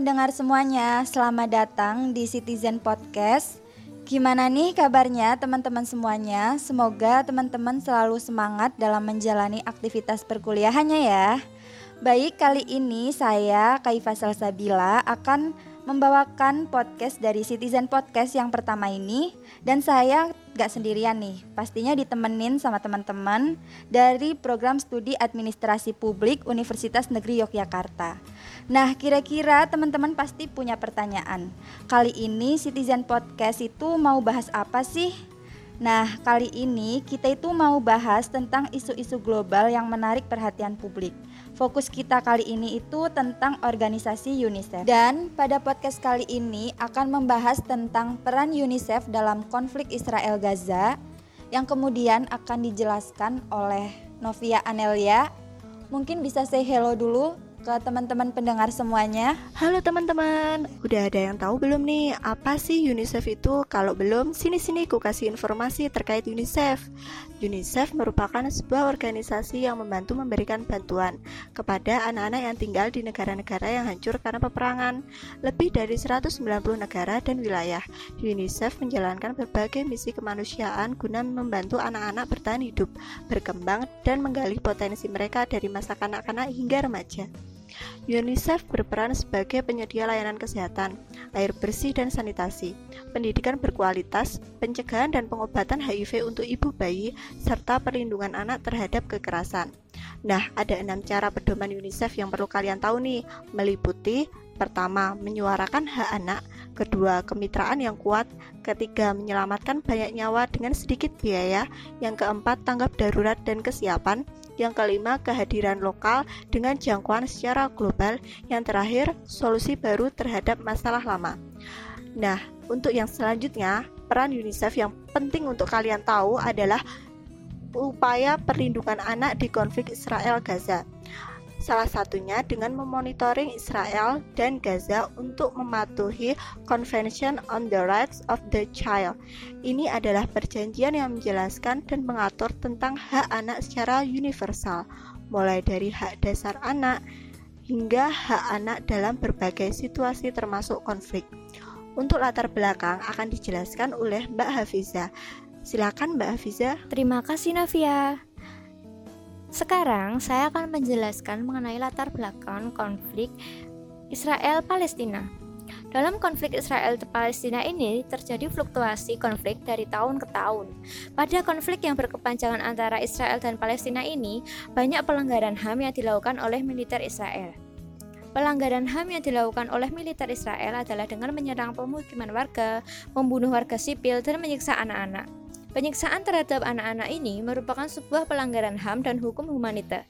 Pendengar semuanya, selamat datang di Citizen Podcast. Gimana nih kabarnya teman-teman semuanya? Semoga teman-teman selalu semangat dalam menjalani aktivitas perkuliahannya ya. Baik, kali ini saya Kaifa Salsabila akan membawakan podcast dari Citizen Podcast yang pertama ini. Dan saya gak sendirian nih. Pastinya ditemenin sama teman-teman dari program studi administrasi publik Universitas Negeri Yogyakarta. Nah kira-kira teman-teman pasti punya pertanyaan. Kali ini Citizen Podcast itu mau bahas apa sih? Nah, kali ini kita itu mau bahas tentang isu-isu global yang menarik perhatian publik. Fokus kita kali ini itu tentang organisasi UNICEF. Dan pada podcast kali ini akan membahas tentang peran UNICEF dalam konflik Israel Gaza yang kemudian akan dijelaskan oleh Novia Anelia. Mungkin bisa say hello dulu ke teman-teman pendengar semuanya. Halo teman-teman, udah ada yang tahu belum nih apa sih UNICEF itu? Kalau belum, sini-sini ku kasih informasi terkait UNICEF. UNICEF merupakan sebuah organisasi yang membantu memberikan bantuan kepada anak-anak yang tinggal di negara-negara yang hancur karena peperangan. Lebih dari 190 negara dan wilayah, UNICEF menjalankan berbagai misi kemanusiaan guna membantu anak-anak bertahan hidup, berkembang, dan menggali potensi mereka dari masa kanak-kanak hingga remaja. UNICEF berperan sebagai penyedia layanan kesehatan, air bersih dan sanitasi, pendidikan berkualitas, pencegahan dan pengobatan HIV untuk ibu bayi, serta perlindungan anak terhadap kekerasan. Nah, ada enam cara pedoman UNICEF yang perlu kalian tahu nih, meliputi Pertama, menyuarakan hak anak. Kedua, kemitraan yang kuat. Ketiga, menyelamatkan banyak nyawa dengan sedikit biaya. Yang keempat, tanggap darurat dan kesiapan. Yang kelima, kehadiran lokal dengan jangkauan secara global. Yang terakhir, solusi baru terhadap masalah lama. Nah, untuk yang selanjutnya, peran UNICEF yang penting untuk kalian tahu adalah upaya perlindungan anak di konflik Israel Gaza. Salah satunya dengan memonitoring Israel dan Gaza untuk mematuhi Convention on the Rights of the Child. Ini adalah perjanjian yang menjelaskan dan mengatur tentang hak anak secara universal, mulai dari hak dasar anak hingga hak anak dalam berbagai situasi termasuk konflik. Untuk latar belakang akan dijelaskan oleh Mbak Hafiza. Silakan Mbak Hafiza. Terima kasih Navia. Sekarang saya akan menjelaskan mengenai latar belakang konflik Israel-Palestina. Dalam konflik Israel-Palestina ini terjadi fluktuasi konflik dari tahun ke tahun. Pada konflik yang berkepanjangan antara Israel dan Palestina ini, banyak pelanggaran HAM yang dilakukan oleh militer Israel. Pelanggaran HAM yang dilakukan oleh militer Israel adalah dengan menyerang pemukiman warga, membunuh warga sipil, dan menyiksa anak-anak. Penyiksaan terhadap anak-anak ini merupakan sebuah pelanggaran HAM dan hukum humaniter.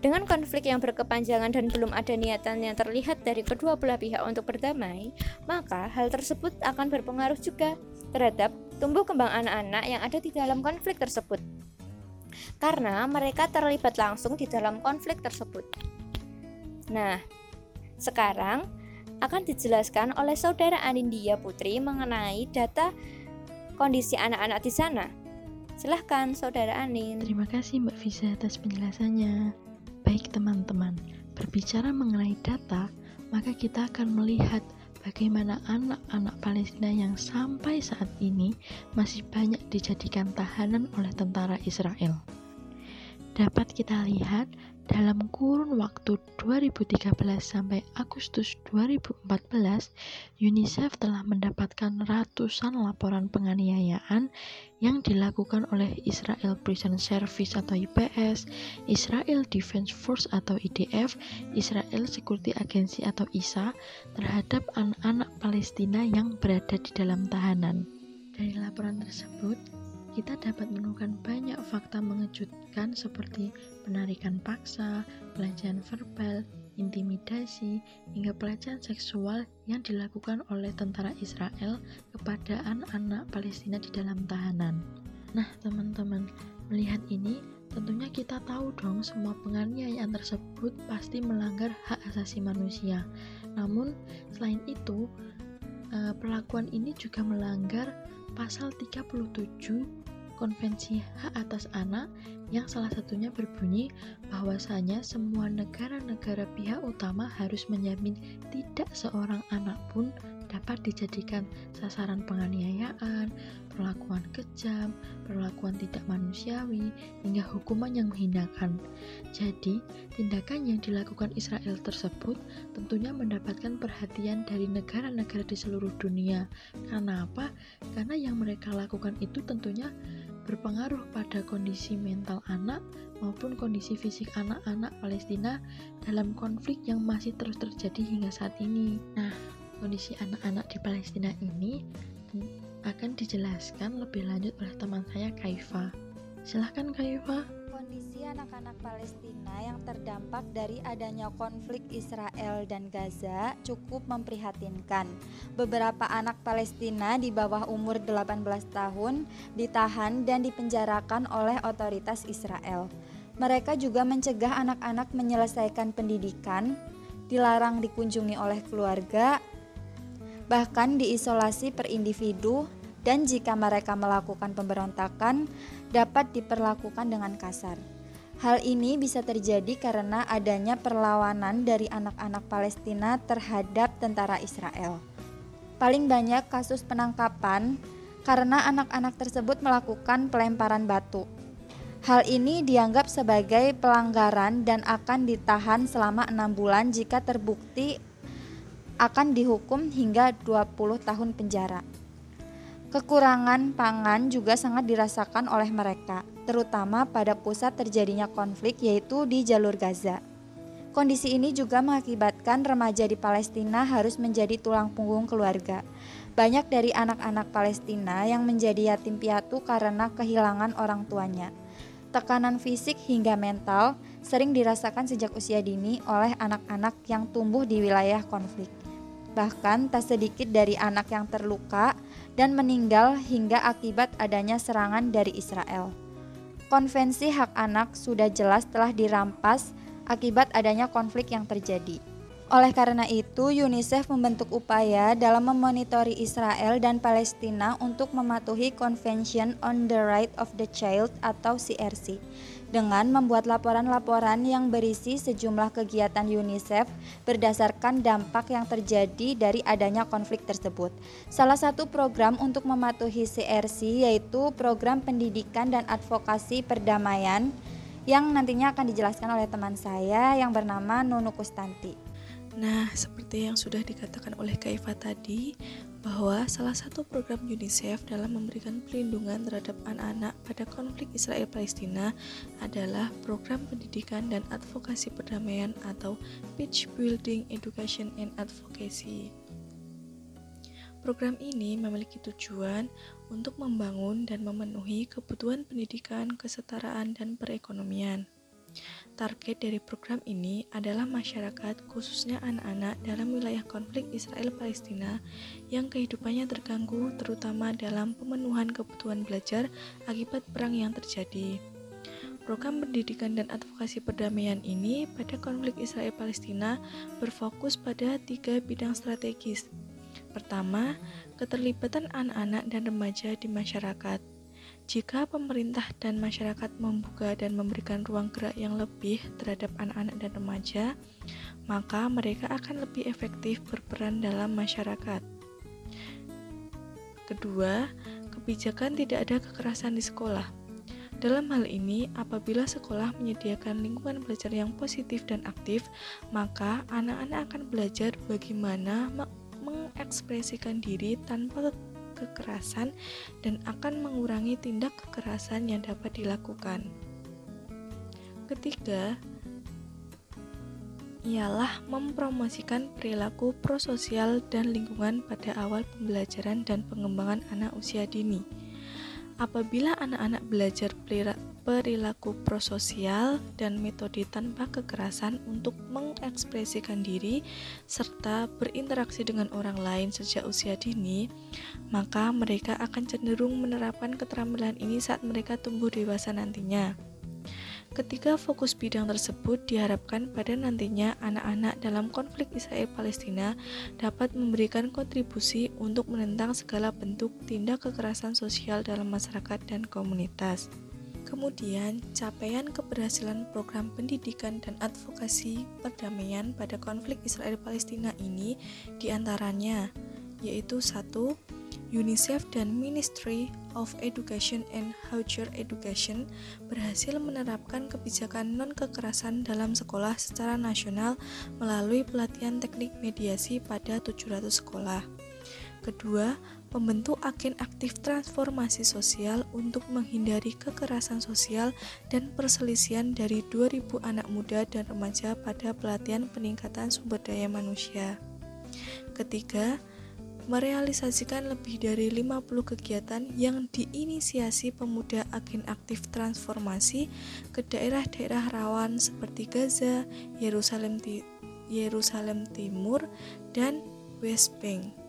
Dengan konflik yang berkepanjangan dan belum ada niatan yang terlihat dari kedua belah pihak untuk berdamai, maka hal tersebut akan berpengaruh juga terhadap tumbuh kembang anak-anak yang ada di dalam konflik tersebut. Karena mereka terlibat langsung di dalam konflik tersebut. Nah, sekarang akan dijelaskan oleh saudara Anindya Putri mengenai data kondisi anak-anak di sana? Silahkan, Saudara Anin. Terima kasih Mbak Visa atas penjelasannya. Baik teman-teman, berbicara mengenai data, maka kita akan melihat bagaimana anak-anak Palestina yang sampai saat ini masih banyak dijadikan tahanan oleh tentara Israel. Dapat kita lihat dalam kurun waktu 2013 sampai Agustus 2014, UNICEF telah mendapatkan ratusan laporan penganiayaan yang dilakukan oleh Israel Prison Service atau IPS, Israel Defense Force atau IDF, Israel Security Agency atau ISA terhadap anak-anak Palestina yang berada di dalam tahanan. Dari laporan tersebut, kita dapat menemukan banyak fakta mengejutkan seperti penarikan paksa, pelecehan verbal, intimidasi, hingga pelecehan seksual yang dilakukan oleh tentara Israel kepada anak-anak Palestina di dalam tahanan. Nah, teman-teman, melihat ini tentunya kita tahu dong semua penganiayaan tersebut pasti melanggar hak asasi manusia. Namun, selain itu, eh, perlakuan ini juga melanggar pasal 37 Konvensi Hak Atas Anak yang salah satunya berbunyi bahwasanya semua negara-negara pihak utama harus menjamin tidak seorang anak pun dapat dijadikan sasaran penganiayaan, perlakuan kejam, perlakuan tidak manusiawi, hingga hukuman yang menghinakan. Jadi, tindakan yang dilakukan Israel tersebut tentunya mendapatkan perhatian dari negara-negara di seluruh dunia. Karena apa? Karena yang mereka lakukan itu tentunya berpengaruh pada kondisi mental anak maupun kondisi fisik anak-anak Palestina dalam konflik yang masih terus terjadi hingga saat ini. Nah, kondisi anak-anak di Palestina ini akan dijelaskan lebih lanjut oleh teman saya Kaifa. Silahkan Kaifa. Kondisi anak-anak Palestina yang terdampak dari adanya konflik Israel dan Gaza cukup memprihatinkan. Beberapa anak Palestina di bawah umur 18 tahun ditahan dan dipenjarakan oleh otoritas Israel. Mereka juga mencegah anak-anak menyelesaikan pendidikan, dilarang dikunjungi oleh keluarga, bahkan diisolasi per individu dan jika mereka melakukan pemberontakan dapat diperlakukan dengan kasar. Hal ini bisa terjadi karena adanya perlawanan dari anak-anak Palestina terhadap tentara Israel. Paling banyak kasus penangkapan karena anak-anak tersebut melakukan pelemparan batu. Hal ini dianggap sebagai pelanggaran dan akan ditahan selama enam bulan jika terbukti akan dihukum hingga 20 tahun penjara. Kekurangan pangan juga sangat dirasakan oleh mereka, terutama pada pusat terjadinya konflik yaitu di jalur Gaza. Kondisi ini juga mengakibatkan remaja di Palestina harus menjadi tulang punggung keluarga. Banyak dari anak-anak Palestina yang menjadi yatim piatu karena kehilangan orang tuanya. Tekanan fisik hingga mental sering dirasakan sejak usia dini oleh anak-anak yang tumbuh di wilayah konflik. Bahkan tak sedikit dari anak yang terluka dan meninggal hingga akibat adanya serangan dari Israel. Konvensi hak anak sudah jelas telah dirampas akibat adanya konflik yang terjadi. Oleh karena itu, UNICEF membentuk upaya dalam memonitori Israel dan Palestina untuk mematuhi Convention on the Right of the Child atau CRC dengan membuat laporan-laporan yang berisi sejumlah kegiatan UNICEF berdasarkan dampak yang terjadi dari adanya konflik tersebut. Salah satu program untuk mematuhi CRC yaitu program pendidikan dan advokasi perdamaian yang nantinya akan dijelaskan oleh teman saya yang bernama Nunu Kustanti. Nah, seperti yang sudah dikatakan oleh Kaifa tadi, bahwa salah satu program UNICEF dalam memberikan perlindungan terhadap anak-anak pada konflik Israel-Palestina adalah program pendidikan dan advokasi perdamaian atau Peace Building Education and Advocacy. Program ini memiliki tujuan untuk membangun dan memenuhi kebutuhan pendidikan, kesetaraan, dan perekonomian. Target dari program ini adalah masyarakat, khususnya anak-anak dalam wilayah konflik Israel-Palestina yang kehidupannya terganggu, terutama dalam pemenuhan kebutuhan belajar akibat perang yang terjadi. Program pendidikan dan advokasi perdamaian ini pada konflik Israel-Palestina berfokus pada tiga bidang strategis. Pertama, keterlibatan anak-anak dan remaja di masyarakat. Jika pemerintah dan masyarakat membuka dan memberikan ruang gerak yang lebih terhadap anak-anak dan remaja, maka mereka akan lebih efektif berperan dalam masyarakat. Kedua, kebijakan tidak ada kekerasan di sekolah. Dalam hal ini, apabila sekolah menyediakan lingkungan belajar yang positif dan aktif, maka anak-anak akan belajar bagaimana mengekspresikan diri tanpa kekerasan dan akan mengurangi tindak kekerasan yang dapat dilakukan. Ketiga, ialah mempromosikan perilaku prososial dan lingkungan pada awal pembelajaran dan pengembangan anak usia dini. Apabila anak-anak belajar perilaku prososial dan metode tanpa kekerasan untuk mengekspresikan diri serta berinteraksi dengan orang lain sejak usia dini, maka mereka akan cenderung menerapkan keterampilan ini saat mereka tumbuh dewasa nantinya. Ketiga fokus bidang tersebut diharapkan pada nantinya anak-anak dalam konflik Israel-Palestina dapat memberikan kontribusi untuk menentang segala bentuk tindak kekerasan sosial dalam masyarakat dan komunitas. Kemudian, capaian keberhasilan program pendidikan dan advokasi perdamaian pada konflik Israel-Palestina ini di antaranya yaitu satu UNICEF dan Ministry of Education and Higher Education berhasil menerapkan kebijakan non-kekerasan dalam sekolah secara nasional melalui pelatihan teknik mediasi pada 700 sekolah. Kedua, membentuk agen aktif transformasi sosial untuk menghindari kekerasan sosial dan perselisihan dari 2000 anak muda dan remaja pada pelatihan peningkatan sumber daya manusia. Ketiga, merealisasikan lebih dari 50 kegiatan yang diinisiasi pemuda agen aktif transformasi ke daerah-daerah rawan seperti Gaza, Yerusalem, Yerusalem Timur, dan West Bank.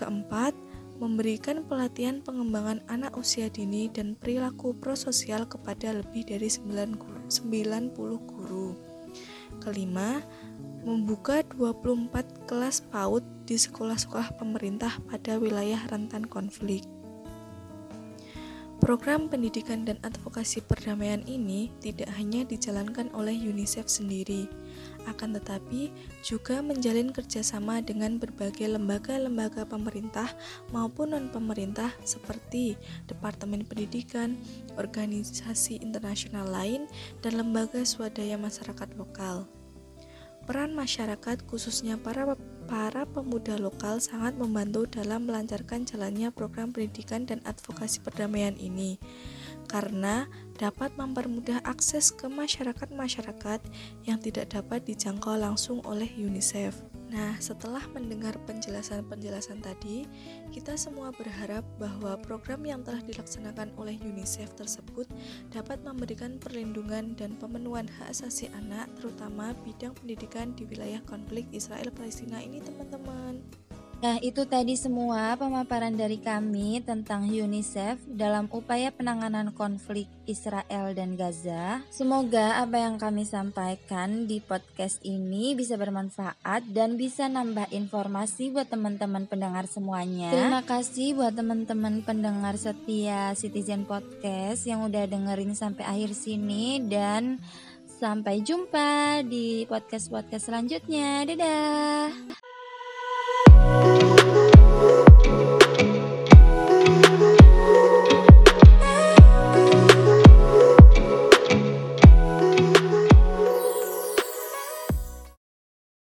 Keempat, memberikan pelatihan pengembangan anak usia dini dan perilaku prososial kepada lebih dari 90 guru. Kelima, membuka 24 kelas PAUD di sekolah-sekolah pemerintah pada wilayah rentan konflik. Program pendidikan dan advokasi perdamaian ini tidak hanya dijalankan oleh UNICEF sendiri, akan tetapi juga menjalin kerjasama dengan berbagai lembaga-lembaga pemerintah maupun non-pemerintah seperti Departemen Pendidikan, organisasi internasional lain, dan lembaga swadaya masyarakat lokal. Peran masyarakat, khususnya para para pemuda lokal sangat membantu dalam melancarkan jalannya program pendidikan dan advokasi perdamaian ini karena dapat mempermudah akses ke masyarakat-masyarakat yang tidak dapat dijangkau langsung oleh UNICEF. Nah, setelah mendengar penjelasan-penjelasan tadi, kita semua berharap bahwa program yang telah dilaksanakan oleh UNICEF tersebut dapat memberikan perlindungan dan pemenuhan hak asasi anak, terutama bidang pendidikan di wilayah konflik Israel-Palestina ini, teman-teman. Nah, itu tadi semua pemaparan dari kami tentang UNICEF dalam upaya penanganan konflik Israel dan Gaza. Semoga apa yang kami sampaikan di podcast ini bisa bermanfaat dan bisa nambah informasi buat teman-teman pendengar semuanya. Terima kasih buat teman-teman pendengar setia Citizen Podcast yang udah dengerin sampai akhir sini dan sampai jumpa di podcast-podcast selanjutnya. Dadah.